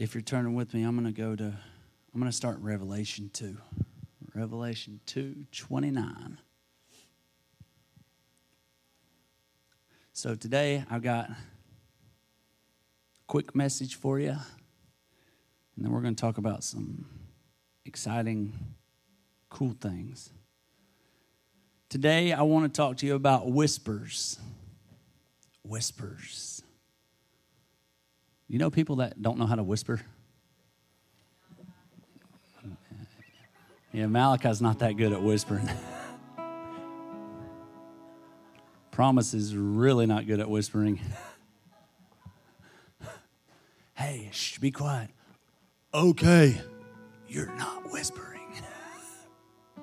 if you're turning with me, I'm going to go to, I'm going to start Revelation 2. Revelation 2 29. So today I've got a quick message for you, and then we're going to talk about some exciting, cool things. Today I want to talk to you about whispers. Whispers. You know people that don't know how to whisper? Yeah, Malachi's not that good at whispering. Promise is really not good at whispering. hey, shh, be quiet. Okay, you're not whispering.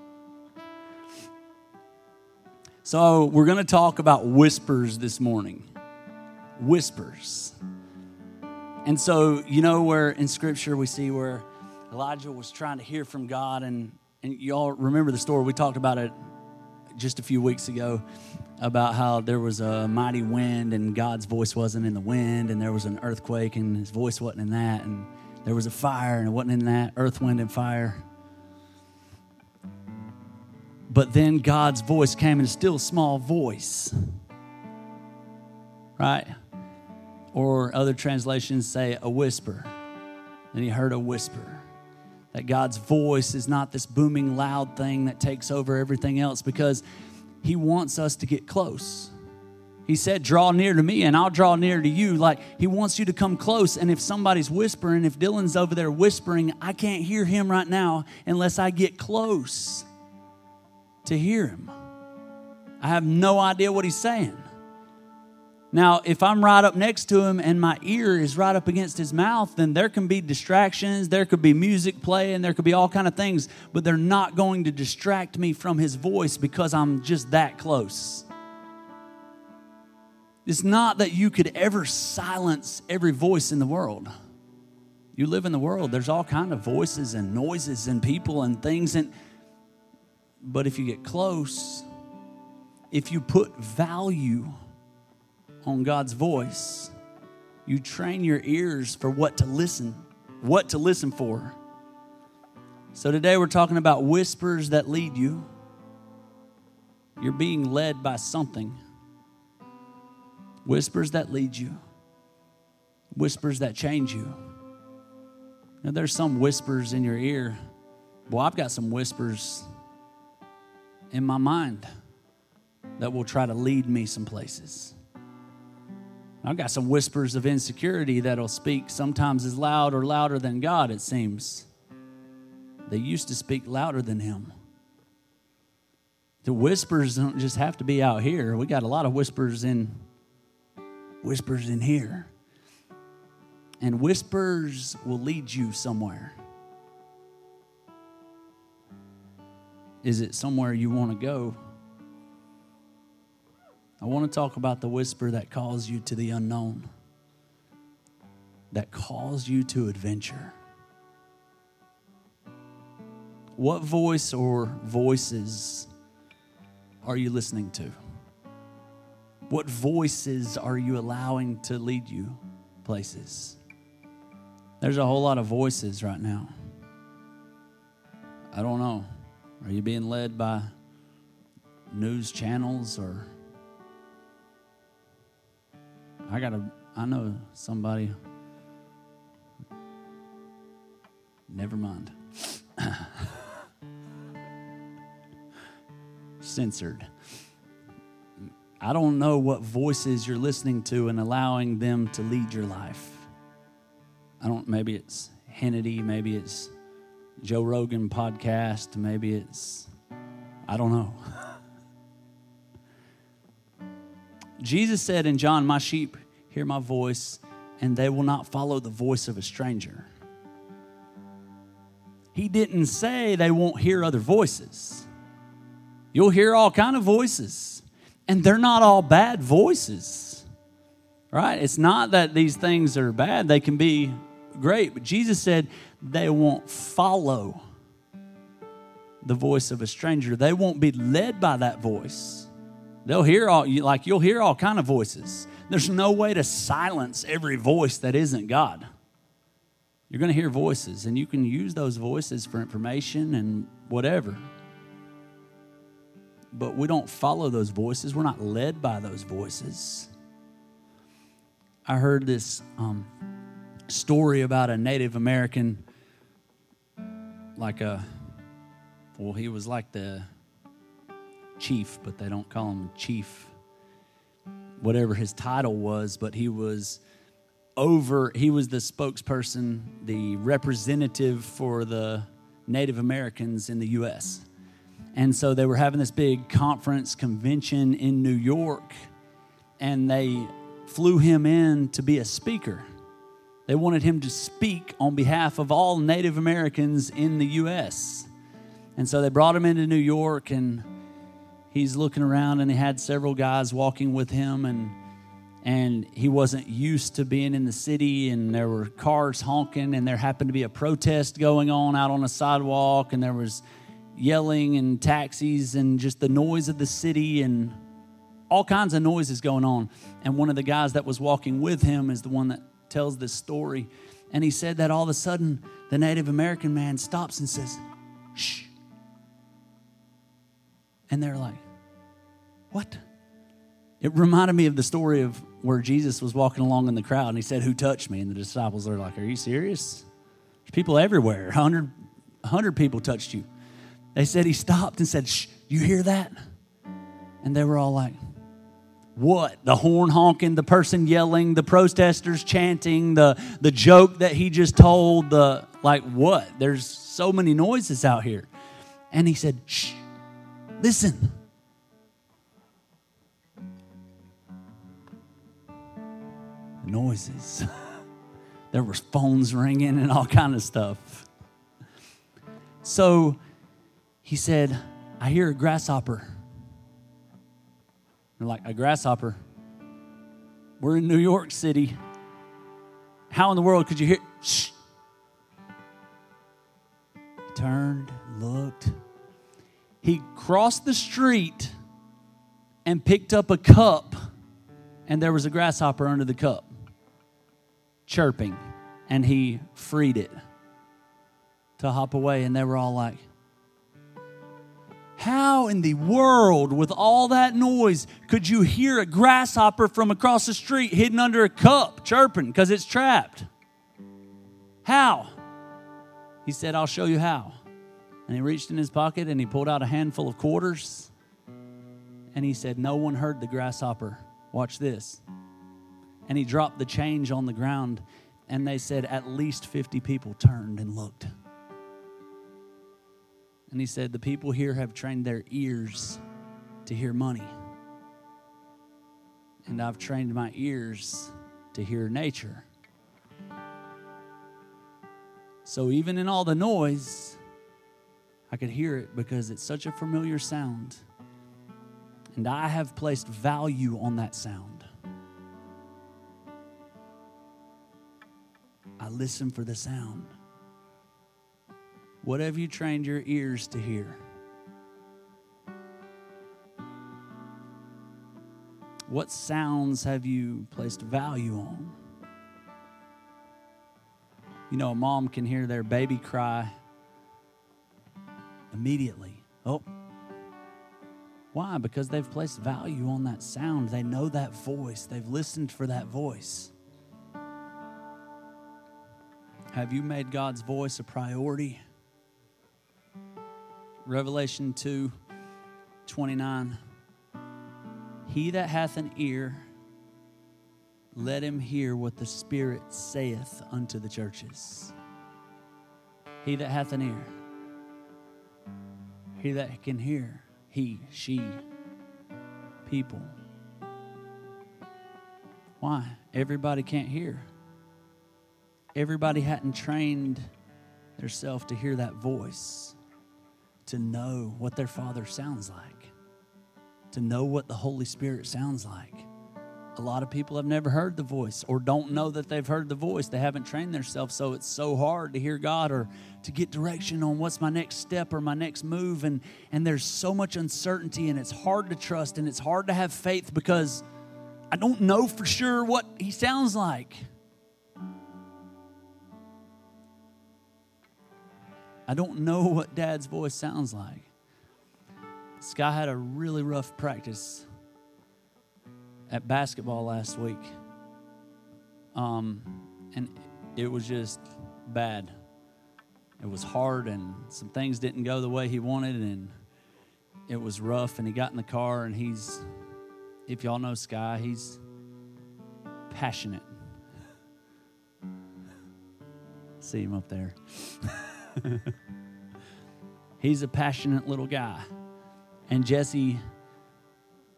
so, we're going to talk about whispers this morning. Whispers. And so, you know, where in Scripture we see where Elijah was trying to hear from God, and, and y'all remember the story. We talked about it just a few weeks ago about how there was a mighty wind, and God's voice wasn't in the wind, and there was an earthquake, and his voice wasn't in that, and there was a fire, and it wasn't in that earth, wind, and fire. But then God's voice came in a still small voice, right? Or other translations say a whisper. And he heard a whisper. That God's voice is not this booming, loud thing that takes over everything else because he wants us to get close. He said, Draw near to me and I'll draw near to you. Like he wants you to come close. And if somebody's whispering, if Dylan's over there whispering, I can't hear him right now unless I get close to hear him. I have no idea what he's saying. Now, if I'm right up next to him and my ear is right up against his mouth, then there can be distractions, there could be music playing, there could be all kind of things, but they're not going to distract me from his voice because I'm just that close. It's not that you could ever silence every voice in the world. You live in the world, there's all kind of voices and noises and people and things and but if you get close, if you put value on God's voice, you train your ears for what to listen, what to listen for. So today we're talking about whispers that lead you. You're being led by something. Whispers that lead you. Whispers that change you. Now, there's some whispers in your ear. Well, I've got some whispers in my mind that will try to lead me some places. I've got some whispers of insecurity that'll speak sometimes as loud or louder than God, it seems. They used to speak louder than Him. The whispers don't just have to be out here. We got a lot of whispers in whispers in here. And whispers will lead you somewhere. Is it somewhere you want to go? I want to talk about the whisper that calls you to the unknown, that calls you to adventure. What voice or voices are you listening to? What voices are you allowing to lead you places? There's a whole lot of voices right now. I don't know. Are you being led by news channels or I got to, I know somebody. Never mind. Censored. I don't know what voices you're listening to and allowing them to lead your life. I don't, maybe it's Hannity, maybe it's Joe Rogan podcast, maybe it's, I don't know. Jesus said in John, My sheep hear my voice, and they will not follow the voice of a stranger. He didn't say they won't hear other voices. You'll hear all kind of voices, and they're not all bad voices. Right? It's not that these things are bad, they can be great, but Jesus said they won't follow the voice of a stranger. They won't be led by that voice. They'll hear all like you'll hear all kind of voices. There's no way to silence every voice that isn't God. You're going to hear voices, and you can use those voices for information and whatever. But we don't follow those voices, we're not led by those voices. I heard this um, story about a Native American, like a, well, he was like the chief, but they don't call him chief, whatever his title was, but he was over, he was the spokesperson, the representative for the Native Americans in the U.S. And so they were having this big conference convention in New York, and they flew him in to be a speaker. They wanted him to speak on behalf of all Native Americans in the U.S. And so they brought him into New York, and he's looking around, and he had several guys walking with him, and and he wasn't used to being in the city and there were cars honking and there happened to be a protest going on out on a sidewalk and there was yelling and taxis and just the noise of the city and all kinds of noises going on. And one of the guys that was walking with him is the one that tells this story. And he said that all of a sudden the native american man stops and says shh. And they're like what it reminded me of the story of where Jesus was walking along in the crowd and he said, Who touched me? And the disciples are like, Are you serious? There's people everywhere. 100, 100 people touched you. They said he stopped and said, Shh, you hear that? And they were all like, What? The horn honking, the person yelling, the protesters chanting, the, the joke that he just told, the like, what? There's so many noises out here. And he said, Shh, listen. Noises. there was phones ringing and all kind of stuff. So he said, I hear a grasshopper. They're like, a grasshopper? We're in New York City. How in the world could you hear? Shh. He turned, looked. He crossed the street and picked up a cup, and there was a grasshopper under the cup chirping, and he freed it to hop away. And they were all like, How in the world, with all that noise, could you hear a grasshopper from across the street hidden under a cup chirping because it's trapped? How? He said, I'll show you how. And he reached in his pocket and he pulled out a handful of quarters. And he said, No one heard the grasshopper. Watch this and he dropped the change on the ground. And they said at least 50 people turned and looked. And he said, The people here have trained their ears to hear money. And I've trained my ears to hear nature. So even in all the noise, I could hear it because it's such a familiar sound. And I have placed value on that sound. I listen for the sound. What have you trained your ears to hear? What sounds have you placed value on? You know, a mom can hear their baby cry immediately. Oh, why? Because they've placed value on that sound. They know that voice, they've listened for that voice. Have you made God's voice a priority? Revelation 2 29. He that hath an ear, let him hear what the Spirit saith unto the churches. He that hath an ear, he that can hear, he, she, people. Why? Everybody can't hear everybody hadn't trained themselves to hear that voice, to know what their father sounds like, to know what the Holy Spirit sounds like. A lot of people have never heard the voice or don't know that they've heard the voice. They haven't trained themselves, so it's so hard to hear God or to get direction on what's my next step or my next move. And, and there's so much uncertainty, and it's hard to trust and it's hard to have faith because I don't know for sure what He sounds like. I don't know what dad's voice sounds like. Sky had a really rough practice at basketball last week. Um, and it was just bad. It was hard, and some things didn't go the way he wanted, and it was rough. And he got in the car, and he's, if y'all know Sky, he's passionate. See him up there. he's a passionate little guy. And Jesse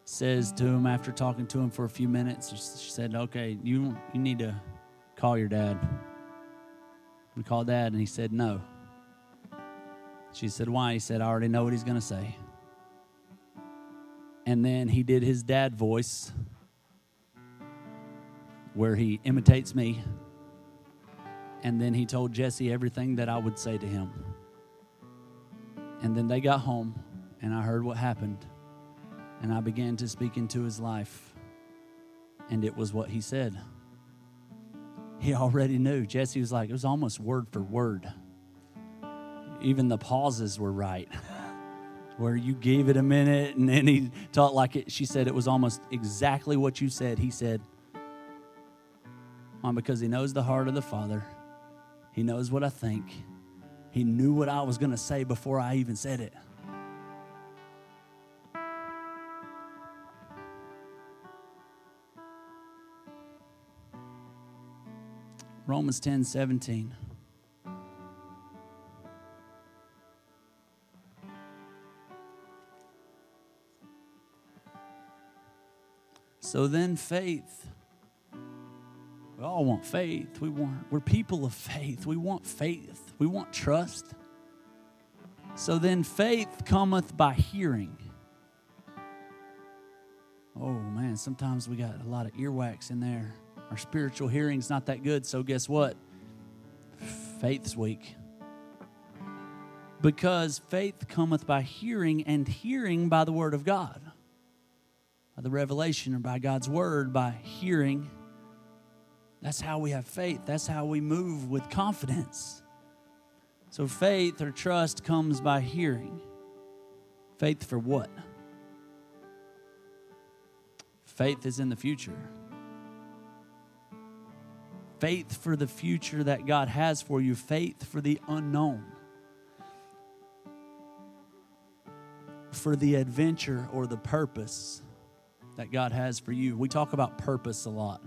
says to him after talking to him for a few minutes, she said, Okay, you, you need to call your dad. We called dad, and he said, No. She said, Why? He said, I already know what he's going to say. And then he did his dad voice, where he imitates me. And then he told Jesse everything that I would say to him. And then they got home, and I heard what happened. And I began to speak into his life. And it was what he said. He already knew. Jesse was like, it was almost word for word. Even the pauses were right. Where you gave it a minute and then he taught like it. She said it was almost exactly what you said. He said, Mom, because he knows the heart of the Father, he knows what I think. He knew what I was going to say before I even said it. Romans 10 17. So then, faith. We all want faith. We want, we're people of faith. We want faith. We want trust. So then, faith cometh by hearing. Oh man, sometimes we got a lot of earwax in there. Our spiritual hearing's not that good, so guess what? Faith's weak. Because faith cometh by hearing, and hearing by the word of God. By the revelation or by God's word, by hearing. That's how we have faith. That's how we move with confidence. So faith or trust comes by hearing. Faith for what? Faith is in the future faith for the future that God has for you, faith for the unknown, for the adventure or the purpose that God has for you. We talk about purpose a lot.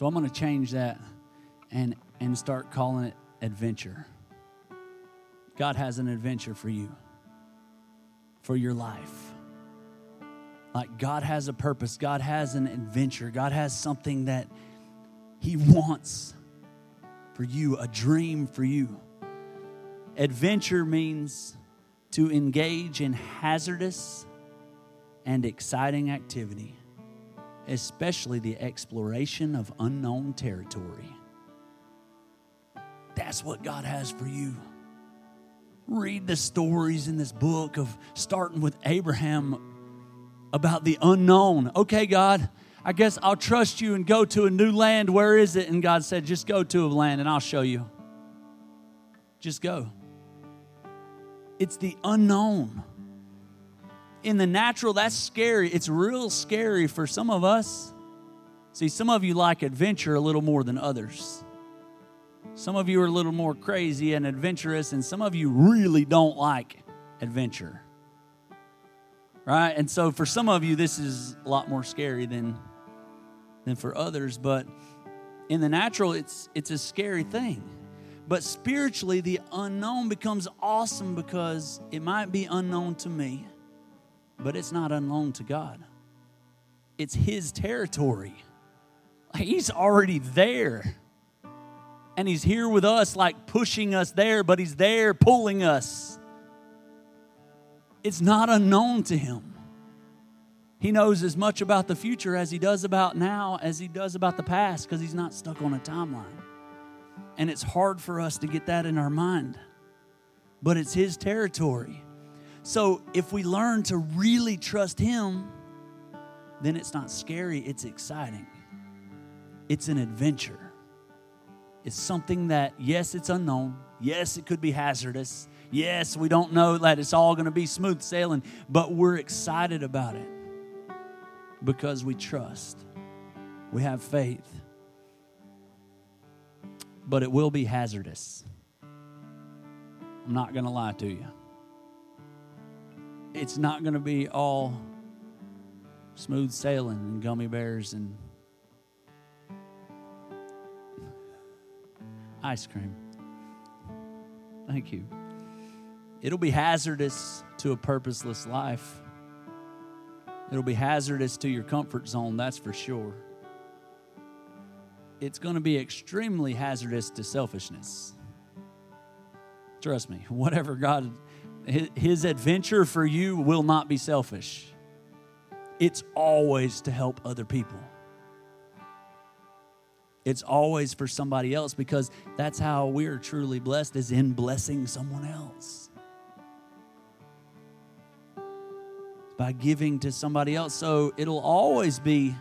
So I'm going to change that and, and start calling it adventure. God has an adventure for you, for your life. Like God has a purpose, God has an adventure, God has something that he wants for you, a dream for you. Adventure means to engage in hazardous and exciting activity, especially the exploration of unknown territory. That's what God has for you. Read the stories in this book of starting with Abraham about the unknown. Okay, God, I guess I'll trust you and go to a new land. Where is it? And God said, Just go to a land and I'll show you. Just go. It's the unknown. In the natural, that's scary. It's real scary for some of us. See, some of you like adventure a little more than others. Some of you are a little more crazy and adventurous, and some of you really don't like adventure. Right? And so for some of you, this is a lot more scary than than for others, but in the natural, it's, it's a scary thing. But spiritually, the unknown becomes awesome because it might be unknown to me, but it's not unknown to God. It's His territory. He's already there. And He's here with us, like pushing us there, but He's there pulling us. It's not unknown to Him. He knows as much about the future as he does about now as he does about the past because he's not stuck on a timeline. And it's hard for us to get that in our mind, but it's his territory. So if we learn to really trust him, then it's not scary, it's exciting. It's an adventure. It's something that, yes, it's unknown. Yes, it could be hazardous. Yes, we don't know that it's all going to be smooth sailing, but we're excited about it because we trust. We have faith. But it will be hazardous. I'm not going to lie to you. It's not going to be all smooth sailing and gummy bears and ice cream. Thank you. It'll be hazardous to a purposeless life. It'll be hazardous to your comfort zone, that's for sure. It's going to be extremely hazardous to selfishness. Trust me, whatever God, His adventure for you will not be selfish. It's always to help other people. It's always for somebody else because that's how we're truly blessed is in blessing someone else. By giving to somebody else. So it'll always be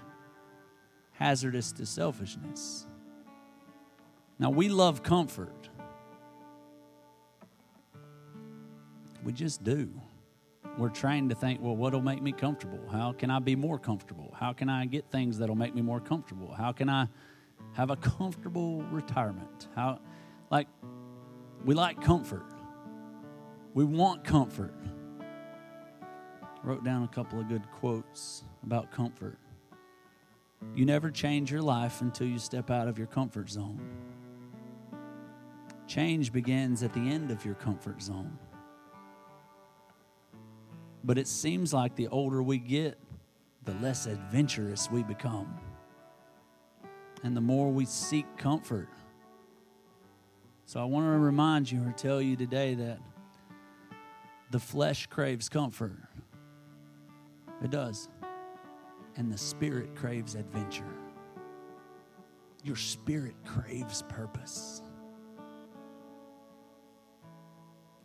hazardous to selfishness. Now, we love comfort. We just do. We're trained to think, well, what'll make me comfortable? How can I be more comfortable? How can I get things that'll make me more comfortable? How can I have a comfortable retirement. How, like, we like comfort. We want comfort. Wrote down a couple of good quotes about comfort. You never change your life until you step out of your comfort zone. Change begins at the end of your comfort zone. But it seems like the older we get, the less adventurous we become and the more we seek comfort. So I want to remind you or tell you today that the flesh craves comfort. It does. And the spirit craves adventure. Your spirit craves purpose.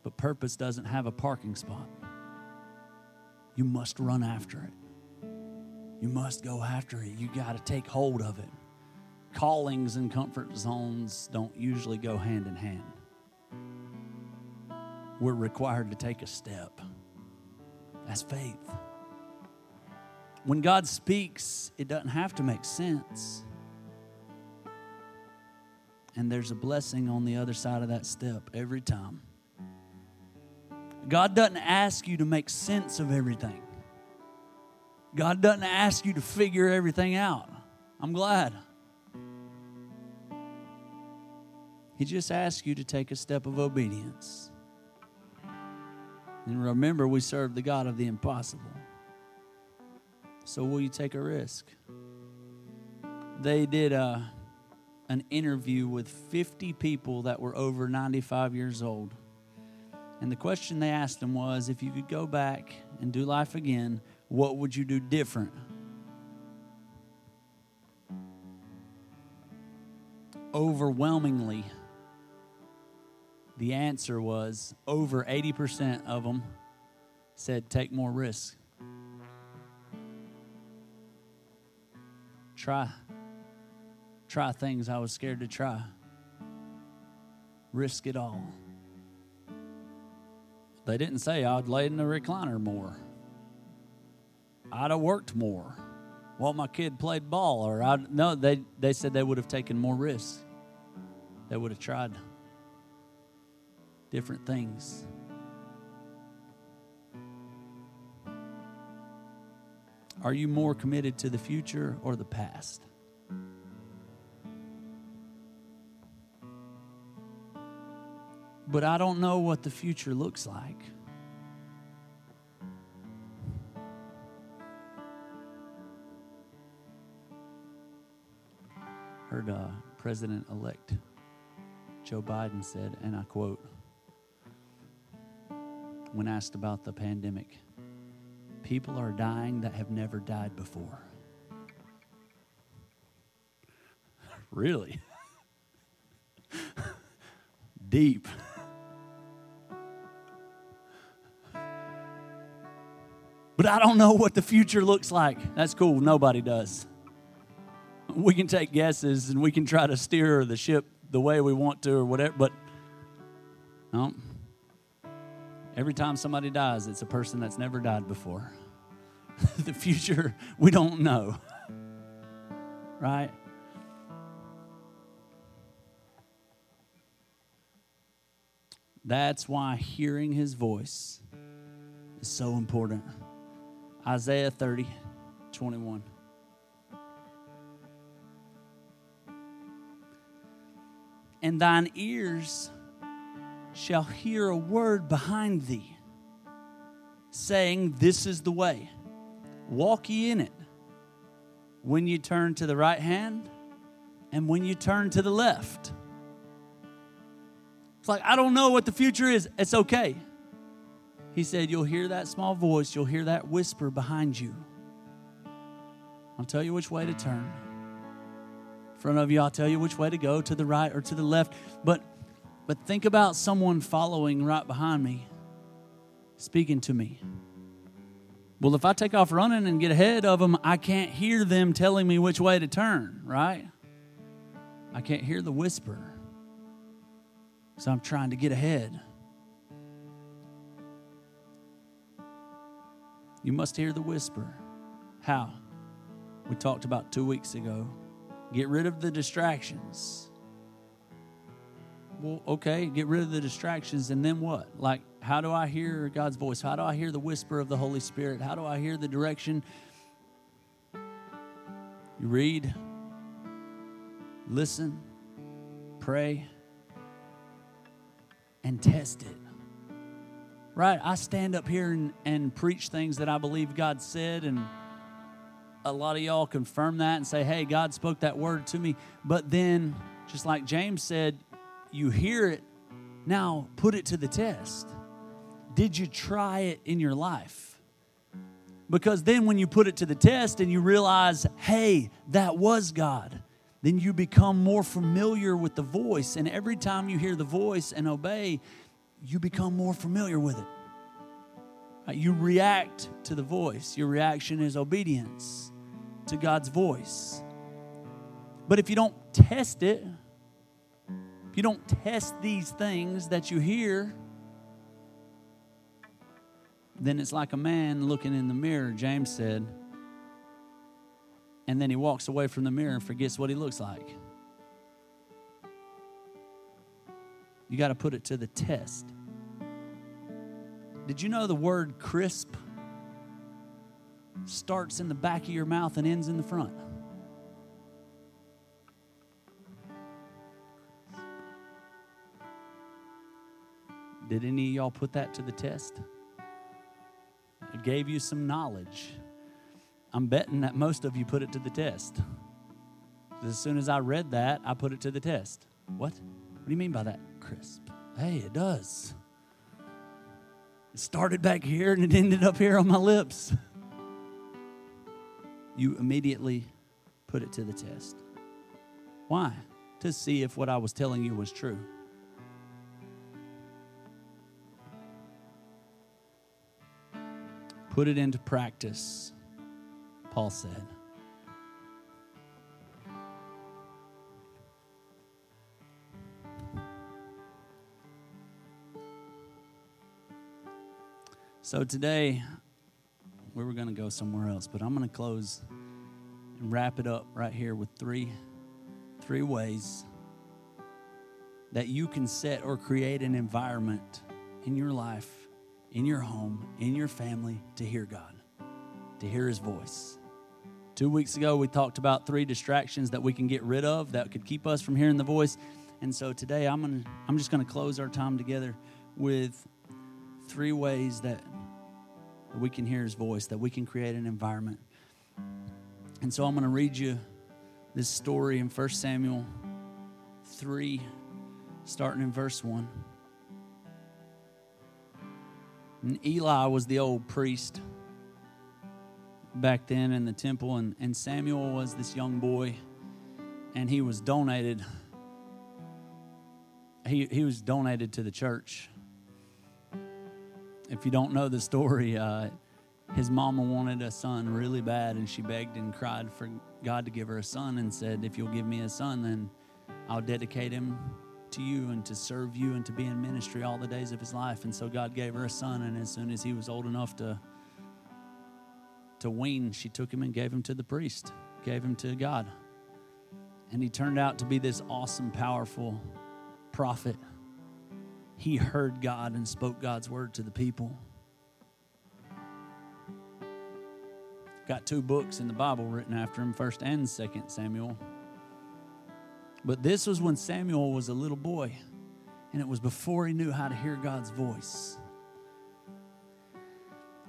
But purpose doesn't have a parking spot. You must run after it. You must go after it. You got to take hold of it callings and comfort zones don't usually go hand in hand. We're required to take a step. That's faith. When God speaks, it doesn't have to make sense. And there's a blessing on the other side of that step every time. God doesn't ask you to make sense of everything. God doesn't ask you to figure everything out. I'm glad. He just asks you to take a step of obedience. And remember, we serve the God of the impossible. So, will you take a risk? They did a, an interview with 50 people that were over 95 years old. And the question they asked them was if you could go back and do life again, what would you do different? Overwhelmingly, the answer was over 80% of them said take more risks. Try. Try things I was scared to try. Risk it all. They didn't say I'd lay in the recliner more. I'd have worked more while my kid played ball, or I no, they they said they would have taken more risks. They would have tried different things. Are you more committed to the future or the past? But I don't know what the future looks like. Heard uh, President elect Joe Biden said, and I quote, when asked about the pandemic. People are dying that have never died before. really? Deep. But I don't know what the future looks like. That's cool. Nobody does. We can take guesses and we can try to steer the ship the way we want to or whatever. But no, every time somebody dies, it's a person that's never died before. the future, we don't know. right? That's why hearing his voice is so important. Isaiah 30, 21. And thine ears shall hear a word behind thee, saying, This is the way, walk ye in it. When you turn to the right hand and when you turn to the left. It's like, I don't know what the future is. It's okay. He said, You'll hear that small voice, you'll hear that whisper behind you. I'll tell you which way to turn. In front of you, I'll tell you which way to go, to the right or to the left. But but think about someone following right behind me, speaking to me. Well, if I take off running and get ahead of them, I can't hear them telling me which way to turn, right? I can't hear the whisper. So I'm trying to get ahead. You must hear the whisper. How? We talked about two weeks ago. Get rid of the distractions. Well, okay, get rid of the distractions, and then what? Like, how do I hear God's voice? How do I hear the whisper of the Holy Spirit? How do I hear the direction? You read, listen, pray, and test it. Right? I stand up here and, and preach things that I believe God said, and a lot of y'all confirm that and say, hey, God spoke that word to me. But then, just like James said, you hear it, now put it to the test. Did you try it in your life? Because then, when you put it to the test and you realize, hey, that was God, then you become more familiar with the voice. And every time you hear the voice and obey, you become more familiar with it. Uh, you react to the voice. Your reaction is obedience to God's voice. But if you don't test it, if you don't test these things that you hear, then it's like a man looking in the mirror, James said and then he walks away from the mirror and forgets what he looks like. You got to put it to the test. Did you know the word crisp starts in the back of your mouth and ends in the front? Did any of y'all put that to the test? It gave you some knowledge I'm betting that most of you put it to the test. As soon as I read that, I put it to the test. What? What do you mean by that, crisp? Hey, it does. It started back here and it ended up here on my lips. You immediately put it to the test. Why? To see if what I was telling you was true. Put it into practice. Paul said. So today, we were going to go somewhere else, but I'm going to close and wrap it up right here with three, three ways that you can set or create an environment in your life, in your home, in your family to hear God, to hear His voice. Two weeks ago, we talked about three distractions that we can get rid of that could keep us from hearing the voice. And so today, I'm, gonna, I'm just going to close our time together with three ways that we can hear his voice, that we can create an environment. And so I'm going to read you this story in 1 Samuel 3, starting in verse 1. And Eli was the old priest back then in the temple, and, and Samuel was this young boy, and he was donated. He, he was donated to the church. If you don't know the story, uh, his mama wanted a son really bad, and she begged and cried for God to give her a son and said, If you'll give me a son, then I'll dedicate him to you and to serve you and to be in ministry all the days of his life. And so God gave her a son, and as soon as he was old enough to to wean, she took him and gave him to the priest, gave him to God. And he turned out to be this awesome, powerful prophet. He heard God and spoke God's word to the people. Got two books in the Bible written after him, 1st and 2nd Samuel. But this was when Samuel was a little boy, and it was before he knew how to hear God's voice.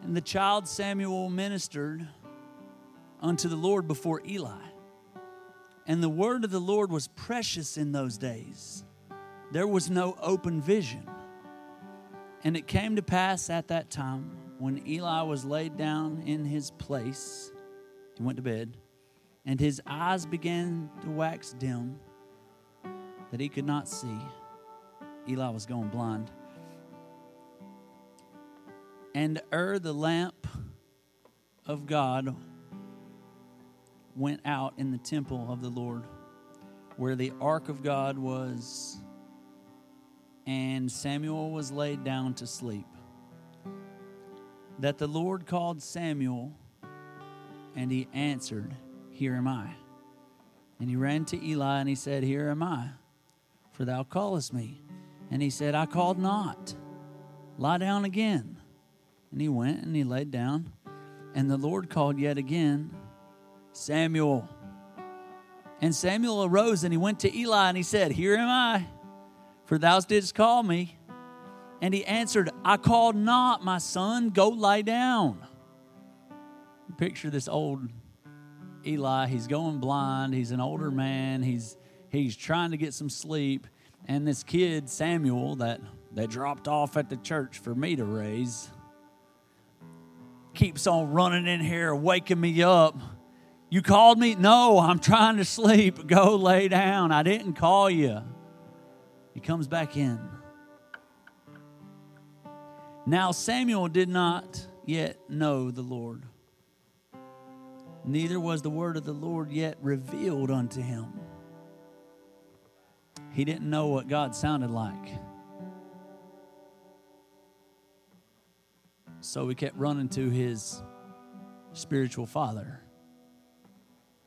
And the child Samuel ministered unto the Lord before Eli. And the word of the Lord was precious in those days. There was no open vision. And it came to pass at that time when Eli was laid down in his place, he went to bed, and his eyes began to wax dim that he could not see. Eli was going blind. And ere the lamp of God went out in the temple of the Lord, where the ark of God was, and Samuel was laid down to sleep. That the Lord called Samuel, and he answered, Here am I. And he ran to Eli and he said, Here am I for thou callest me. And he said, I called not. Lie down again. And he went and he laid down. And the Lord called yet again, Samuel. And Samuel arose and he went to Eli and he said, Here am I, for thou didst call me. And he answered, I called not, my son, go lie down. Picture this old Eli. He's going blind. He's an older man. He's he's trying to get some sleep. And this kid, Samuel, that that dropped off at the church for me to raise, keeps on running in here, waking me up. You called me? No, I'm trying to sleep. Go lay down. I didn't call you. He comes back in. Now Samuel did not yet know the Lord, neither was the word of the Lord yet revealed unto him. He didn't know what God sounded like. So he kept running to his spiritual father.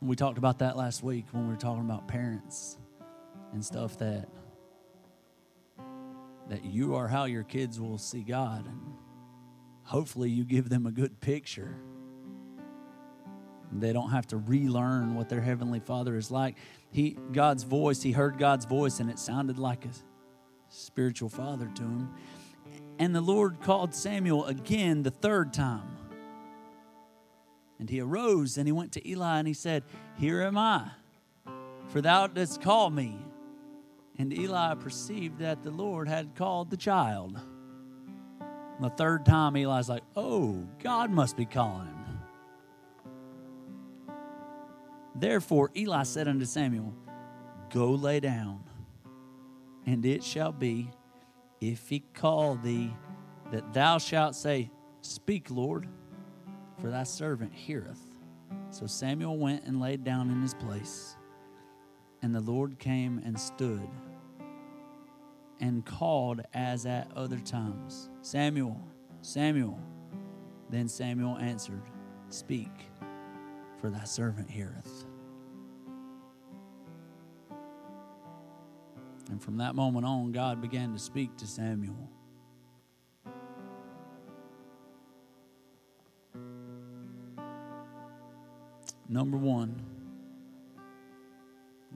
We talked about that last week when we were talking about parents and stuff that that you are how your kids will see God and hopefully you give them a good picture. They don't have to relearn what their heavenly Father is like he God's voice, he heard God's voice and it sounded like a spiritual father to him. And the Lord called Samuel again the third time. And he arose and he went to Eli and he said, Here am I, for thou didst call me. And Eli perceived that the Lord had called the child. The third time, Eli's like, Oh, God must be calling him. Therefore, Eli said unto Samuel, Go lay down, and it shall be, if he call thee, that thou shalt say, Speak, Lord, for thy servant heareth. So Samuel went and laid down in his place. And the Lord came and stood and called as at other times Samuel, Samuel. Then Samuel answered, Speak, for thy servant heareth. And from that moment on, God began to speak to Samuel. Number one,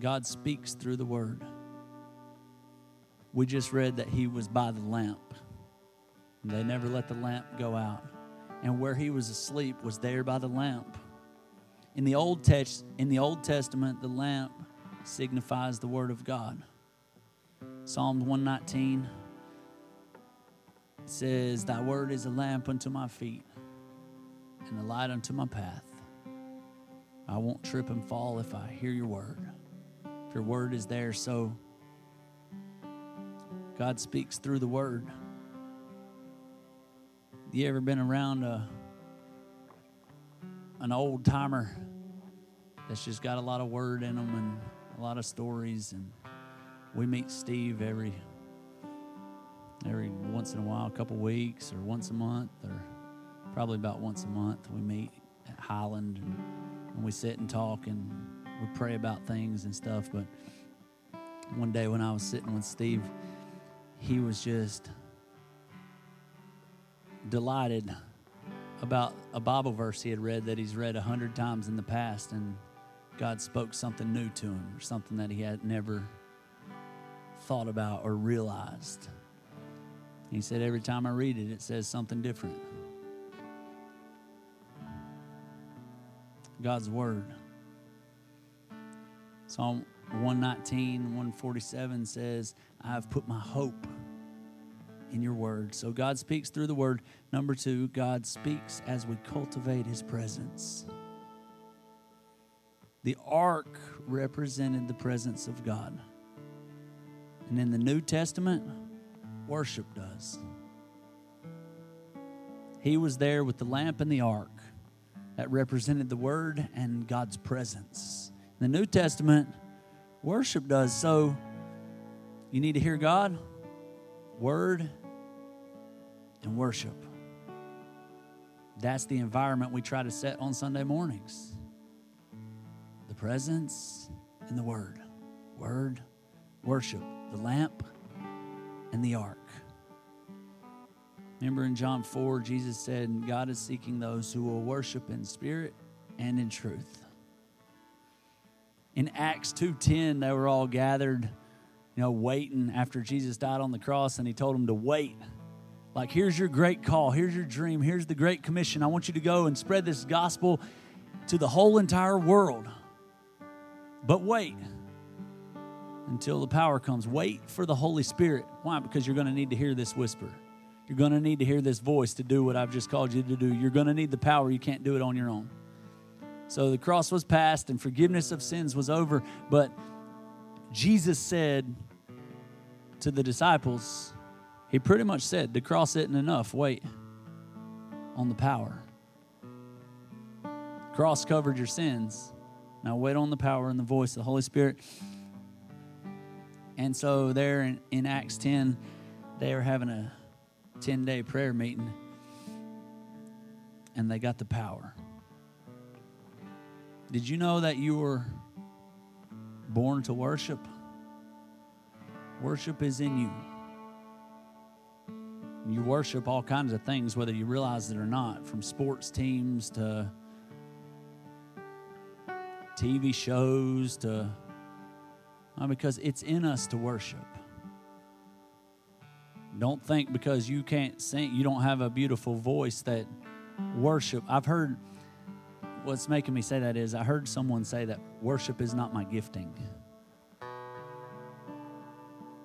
God speaks through the word. We just read that he was by the lamp. They never let the lamp go out. And where he was asleep was there by the lamp. In the Old, te- in the Old Testament, the lamp signifies the Word of God. Psalm 119 says, Thy word is a lamp unto my feet and a light unto my path. I won't trip and fall if I hear your word. If your word is there, so God speaks through the word. You ever been around a an old timer that's just got a lot of word in them and a lot of stories and we meet Steve every every once in a while, a couple weeks, or once a month, or probably about once a month. We meet at Highland and, and we sit and talk and we pray about things and stuff. But one day when I was sitting with Steve, he was just delighted about a Bible verse he had read that he's read a hundred times in the past, and God spoke something new to him, or something that he had never thought about or realized. He said, Every time I read it, it says something different. God's Word. Psalm 119, 147 says, I have put my hope in your word. So God speaks through the word. Number two, God speaks as we cultivate his presence. The ark represented the presence of God. And in the New Testament, worship does. He was there with the lamp and the ark that represented the word and God's presence. In the New Testament, worship does. So you need to hear God, word, and worship. That's the environment we try to set on Sunday mornings the presence and the word. Word, worship, the lamp, and the ark. Remember in John 4, Jesus said, God is seeking those who will worship in spirit and in truth. In Acts 2:10, they were all gathered, you know, waiting after Jesus died on the cross, and he told them to wait like, here's your great call. Here's your dream. Here's the great commission. I want you to go and spread this gospel to the whole entire world. But wait until the power comes. Wait for the Holy Spirit. Why? Because you're going to need to hear this whisper. You're going to need to hear this voice to do what I've just called you to do. You're going to need the power. You can't do it on your own. So the cross was passed and forgiveness of sins was over. But Jesus said to the disciples, he pretty much said, The cross isn't enough. Wait on the power. Cross covered your sins. Now wait on the power and the voice of the Holy Spirit. And so, there in, in Acts 10, they were having a 10 day prayer meeting, and they got the power. Did you know that you were born to worship? Worship is in you. You worship all kinds of things, whether you realize it or not, from sports teams to TV shows to, uh, because it's in us to worship. Don't think because you can't sing, you don't have a beautiful voice that worship. I've heard what's making me say that is I heard someone say that worship is not my gifting.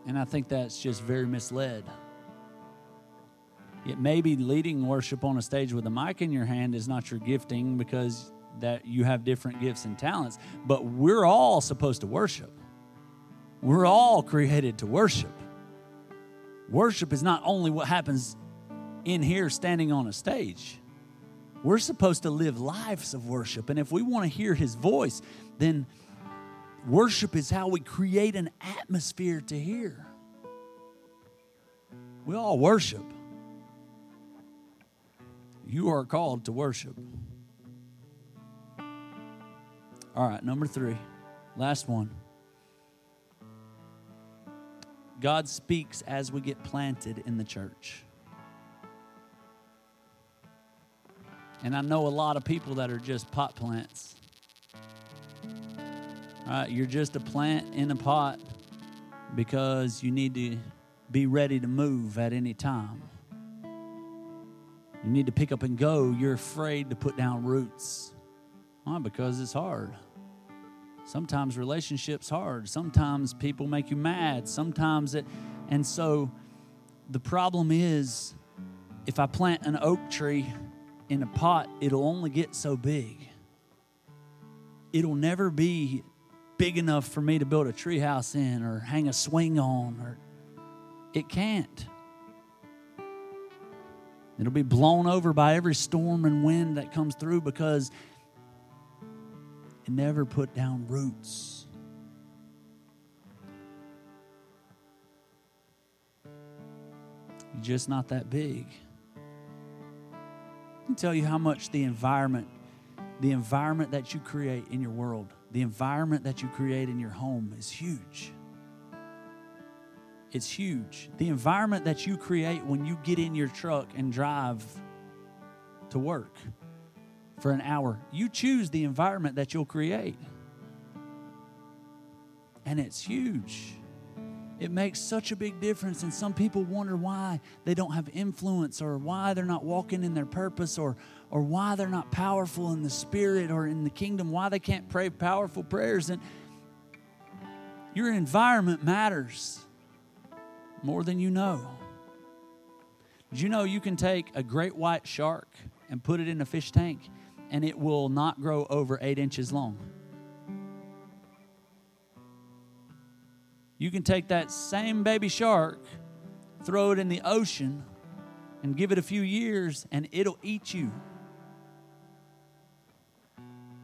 And I think that's just very misled. It may be leading worship on a stage with a mic in your hand is not your gifting because that you have different gifts and talents, but we're all supposed to worship. We're all created to worship. Worship is not only what happens in here standing on a stage. We're supposed to live lives of worship. And if we want to hear his voice, then worship is how we create an atmosphere to hear. We all worship. You are called to worship. All right, number three, last one. God speaks as we get planted in the church. And I know a lot of people that are just pot plants. All right, you're just a plant in a pot because you need to be ready to move at any time. You need to pick up and go. You're afraid to put down roots. Why? Because it's hard. Sometimes relationships hard. Sometimes people make you mad. Sometimes it and so the problem is if I plant an oak tree in a pot, it'll only get so big. It'll never be big enough for me to build a tree house in or hang a swing on or it can't. It'll be blown over by every storm and wind that comes through because it never put down roots. You're just not that big. I can tell you how much the environment, the environment that you create in your world, the environment that you create in your home is huge. It's huge. The environment that you create when you get in your truck and drive to work for an hour, you choose the environment that you'll create. And it's huge. It makes such a big difference. And some people wonder why they don't have influence or why they're not walking in their purpose or, or why they're not powerful in the spirit or in the kingdom, why they can't pray powerful prayers. And your environment matters more than you know. Did you know you can take a great white shark and put it in a fish tank and it will not grow over eight inches long? You can take that same baby shark, throw it in the ocean, and give it a few years, and it'll eat you.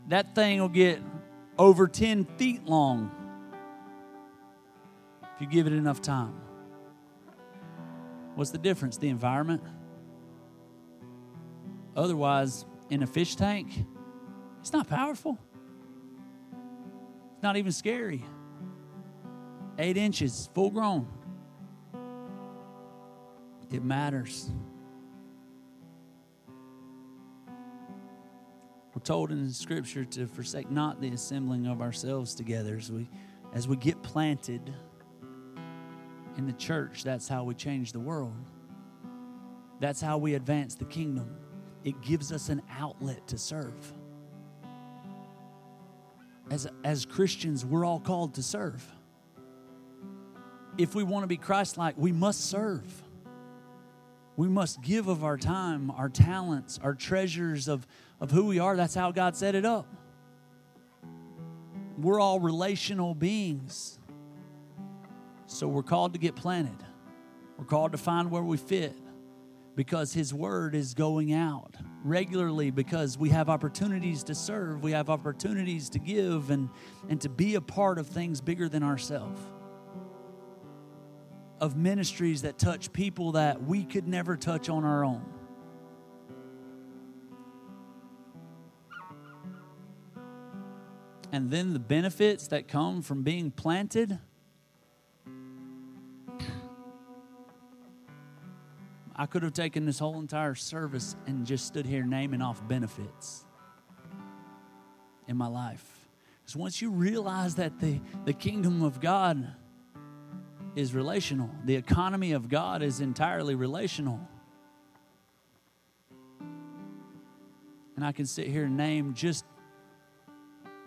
That thing will get over 10 feet long if you give it enough time. What's the difference? The environment. Otherwise, in a fish tank, it's not powerful. It's not even scary eight inches, full grown. It matters. We're told in Scripture to forsake not the assembling of ourselves together as we, as we get planted in the church. That's how we change the world. That's how we advance the kingdom. It gives us an outlet to serve. As, as Christians, we're all called to serve if we want to be Christ like, we must serve. We must give of our time, our talents, our treasures of, of who we are. That's how God set it up. We're all relational beings. So we're called to get planted. We're called to find where we fit because His Word is going out regularly because we have opportunities to serve, we have opportunities to give, and, and to be a part of things bigger than ourselves of ministries that touch people that we could never touch on our own. And then the benefits that come from being planted. I could have taken this whole entire service and just stood here naming off benefits in my life. Because once you realize that the, the kingdom of God is relational. The economy of God is entirely relational. And I can sit here and name just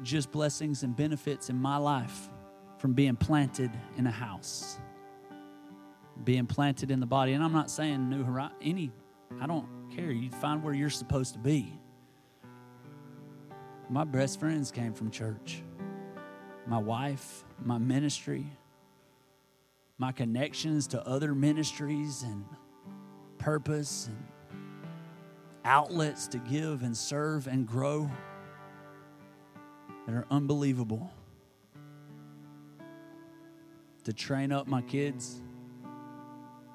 just blessings and benefits in my life from being planted in a house. Being planted in the body. And I'm not saying new horizon any I don't care. You find where you're supposed to be. My best friends came from church. My wife, my ministry, my connections to other ministries and purpose and outlets to give and serve and grow that are unbelievable. To train up my kids.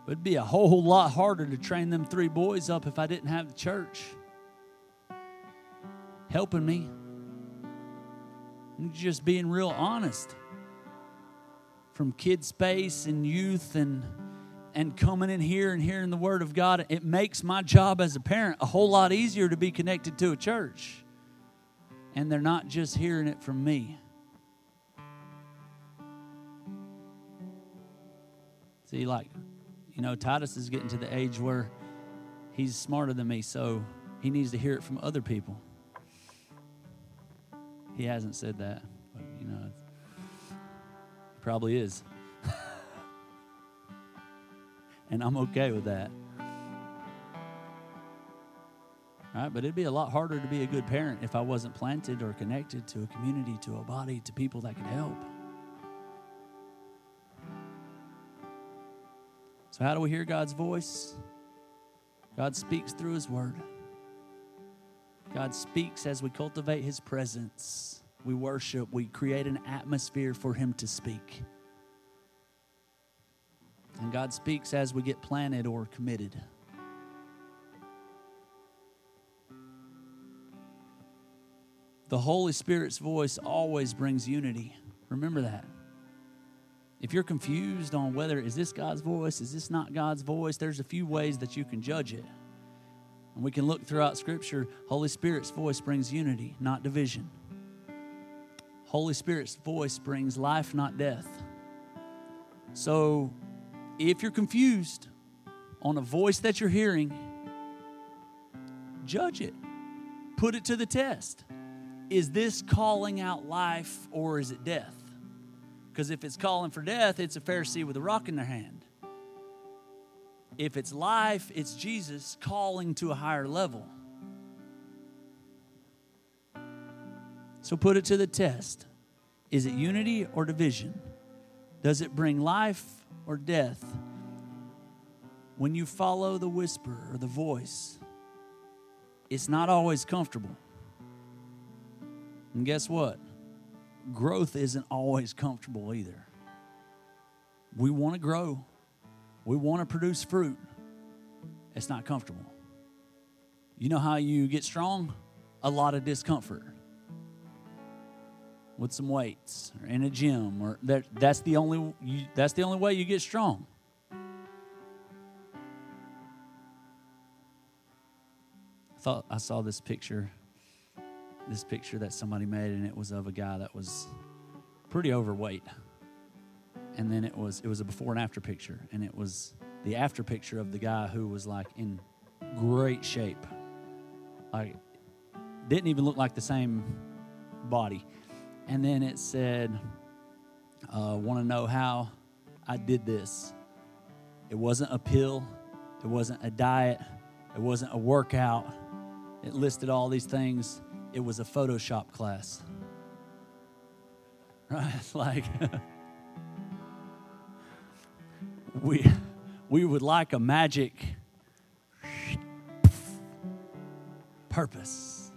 It'd be a whole lot harder to train them three boys up if I didn't have the church helping me. Just being real honest from kid space and youth and and coming in here and hearing the word of God, it makes my job as a parent a whole lot easier to be connected to a church. And they're not just hearing it from me. See, like, you know, Titus is getting to the age where he's smarter than me, so he needs to hear it from other people. He hasn't said that, but, you know, Probably is. and I'm okay with that. Right? But it'd be a lot harder to be a good parent if I wasn't planted or connected to a community, to a body, to people that could help. How do we hear God's voice? God speaks through His Word. God speaks as we cultivate His presence we worship, we create an atmosphere for Him to speak. And God speaks as we get planted or committed. The Holy Spirit's voice always brings unity. Remember that. If you're confused on whether is this God's voice, is this not God's voice, there's a few ways that you can judge it. And we can look throughout scripture, Holy Spirit's voice brings unity, not division. Holy Spirit's voice brings life, not death. So if you're confused on a voice that you're hearing, judge it. Put it to the test. Is this calling out life or is it death? Because if it's calling for death, it's a Pharisee with a rock in their hand. If it's life, it's Jesus calling to a higher level. So put it to the test. Is it unity or division? Does it bring life or death? When you follow the whisper or the voice, it's not always comfortable. And guess what? Growth isn't always comfortable either. We want to grow, we want to produce fruit. It's not comfortable. You know how you get strong? A lot of discomfort with some weights or in a gym or that, that's the only you, that's the only way you get strong I thought I saw this picture this picture that somebody made and it was of a guy that was pretty overweight and then it was it was a before and after picture and it was the after picture of the guy who was like in great shape like didn't even look like the same body and then it said, uh, Want to know how I did this? It wasn't a pill, it wasn't a diet, it wasn't a workout. It listed all these things. It was a Photoshop class. Right? Like, we, we would like a magic purpose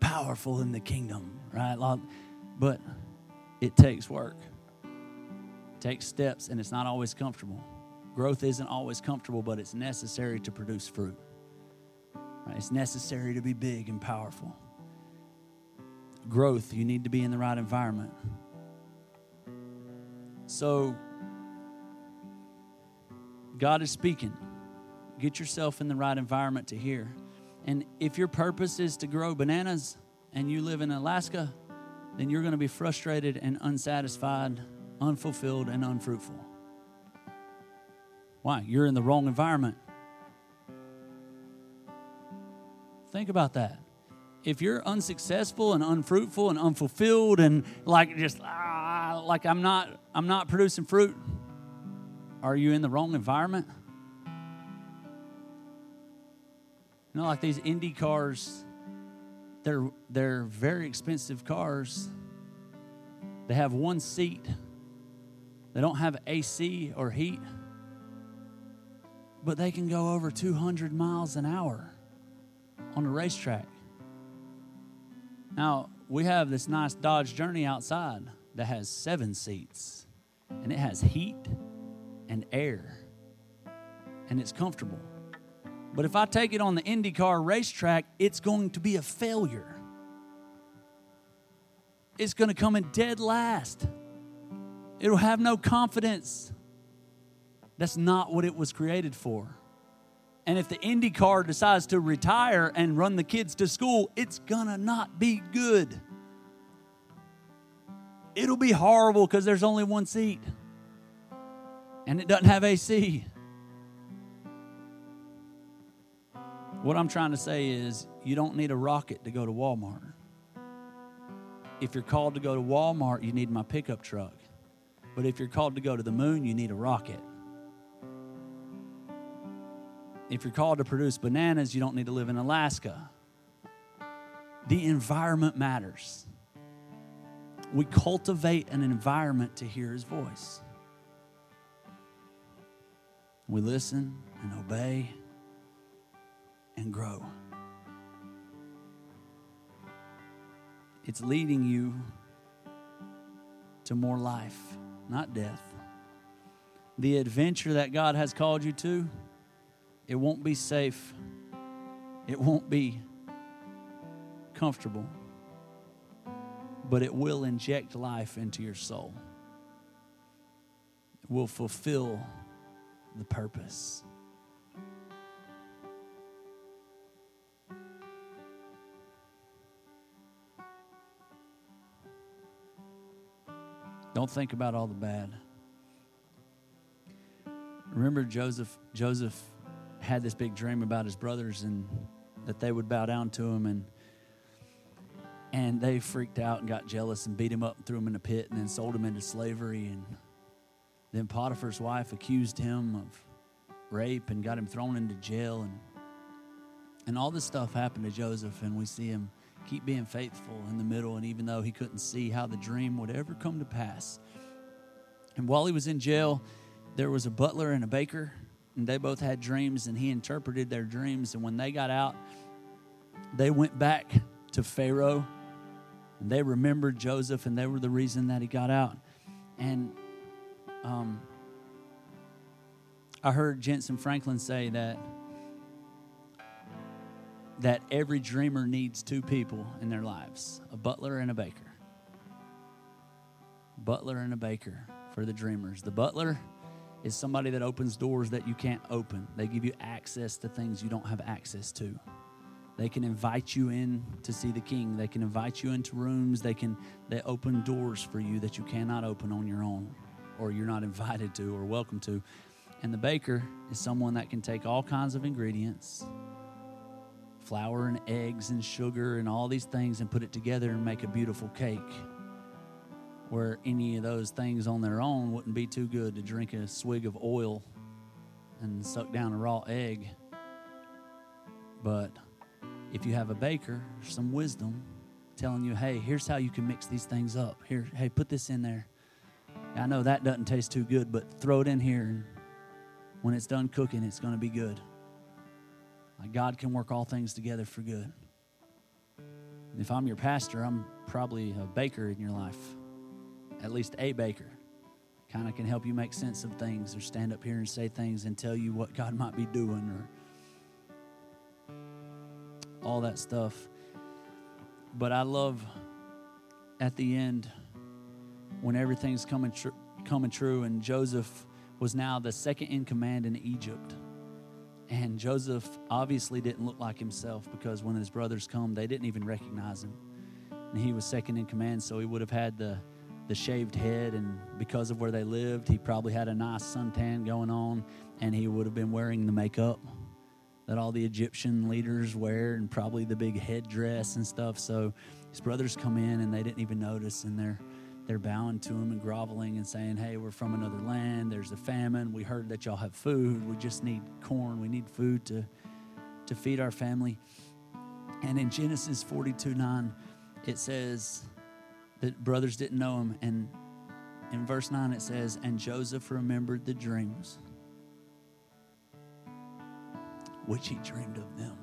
powerful in the kingdom, right? But it takes work, it takes steps, and it's not always comfortable. Growth isn't always comfortable, but it's necessary to produce fruit. It's necessary to be big and powerful. Growth, you need to be in the right environment. So, God is speaking. Get yourself in the right environment to hear. And if your purpose is to grow bananas, and you live in Alaska, then you're going to be frustrated and unsatisfied, unfulfilled, and unfruitful. Why? You're in the wrong environment. Think about that. If you're unsuccessful and unfruitful and unfulfilled and like just ah, like I'm not I'm not producing fruit, are you in the wrong environment? You know, like these Indy cars they're, they're very expensive cars. They have one seat. They don't have AC or heat. But they can go over 200 miles an hour on a racetrack. Now, we have this nice Dodge Journey outside that has seven seats, and it has heat and air, and it's comfortable. But if I take it on the IndyCar racetrack, it's going to be a failure. It's going to come in dead last. It'll have no confidence. That's not what it was created for. And if the IndyCar decides to retire and run the kids to school, it's to not be good. It'll be horrible because there's only one seat and it doesn't have AC. What I'm trying to say is, you don't need a rocket to go to Walmart. If you're called to go to Walmart, you need my pickup truck. But if you're called to go to the moon, you need a rocket. If you're called to produce bananas, you don't need to live in Alaska. The environment matters. We cultivate an environment to hear his voice. We listen and obey and grow. It's leading you to more life, not death. the adventure that God has called you to, it won't be safe. It won't be comfortable, but it will inject life into your soul. It will fulfill the purpose. Don't think about all the bad. Remember Joseph Joseph had this big dream about his brothers and that they would bow down to him and and they freaked out and got jealous and beat him up and threw him in a pit and then sold him into slavery and then Potiphar's wife accused him of rape and got him thrown into jail and and all this stuff happened to Joseph and we see him keep being faithful in the middle. And even though he couldn't see how the dream would ever come to pass. And while he was in jail, there was a butler and a baker, and they both had dreams, and he interpreted their dreams. And when they got out, they went back to Pharaoh, and they remembered Joseph, and they were the reason that he got out. And um, I heard Jentezen Franklin say that that every dreamer needs two people in their lives a butler and a baker. Butler and a baker for the dreamers. The butler is somebody that opens doors that you can't open, they give you access to things you don't have access to. They can invite you in to see the king. They can invite you into rooms. They can they open doors for you that you cannot open on your own or you're not invited to or welcome to. And the baker is someone that can take all kinds of ingredients flour and eggs and sugar and all these things and put it together and make a beautiful cake. Where any of those things on their own wouldn't be too good to drink a swig of oil and suck down a raw egg. But if you have a baker, some wisdom telling you, hey, here's how you can mix these things up. Here, hey, put this in there. I know that doesn't taste too good, but throw it in here. And when it's done cooking, it's going to be good. God can work all things together for good. If I'm your pastor, I'm probably a baker in your life, at least a baker. Kind of can help you make sense of things or stand up here and say things and tell you what God might be doing or all that stuff. But I love at the end when everything's coming, tr- coming true and Joseph was now the second in command in Egypt. And Joseph obviously didn't look like himself because when his brothers come, they didn't even recognize him. And he was second in command, so he would have had the, the shaved head. And because of where they lived, he probably had a nice suntan going on, and he would have been wearing the makeup that all the Egyptian leaders wear and probably the big headdress and stuff. So his brothers come in and they didn't even notice, and they're they're bowing to him and groveling and saying, Hey, we're from another land. There's a famine. We heard that y'all have food. We just need corn. We need food to, to feed our family. And in Genesis 42 9, it says that brothers didn't know him. And in verse 9, it says, And Joseph remembered the dreams which he dreamed of them.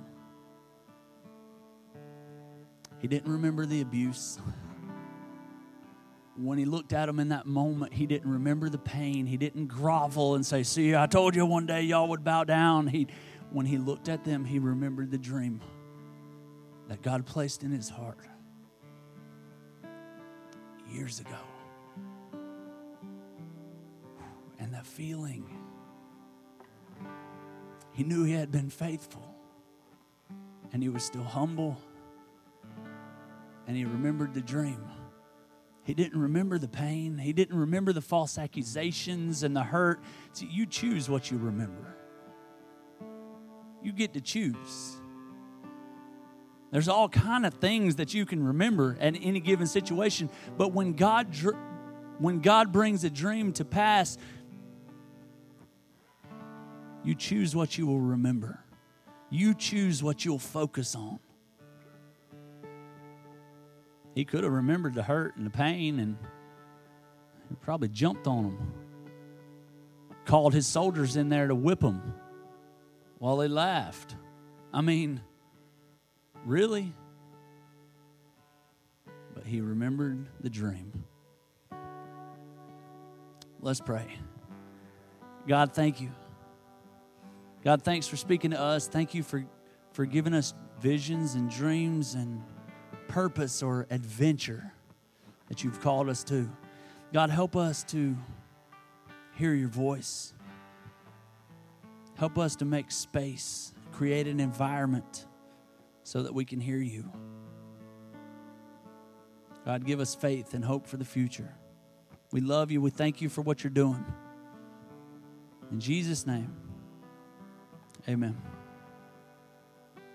He didn't remember the abuse when he looked at them in that moment, he didn't remember the pain. He didn't grovel and say, See, I told you one day y'all would bow down. He, when he looked at them, he remembered the dream that God placed in his heart years ago. And that feeling, he knew he had been faithful and he was still humble and he remembered the dream. He didn't remember the pain. He didn't remember the false accusations and the hurt. See, you choose what you remember. You get to choose. There's all kind of things that you can remember at any given situation, but when God when God brings a dream to pass, you choose what you will remember. You choose what you'll focus on. He could have remembered the hurt and the pain and probably jumped on him. Called his soldiers in there to whip him while they laughed. I mean, really? But he remembered the dream. Let's pray. God, thank you. God, thanks for speaking to us. Thank you for, for giving us visions and dreams and purpose or adventure that you've called us to. God, help us to hear your voice. Help us to make space, create an environment so that we can hear you. God, give us faith and hope for the future. We love you. We thank you for what you're doing. In Jesus' name, amen.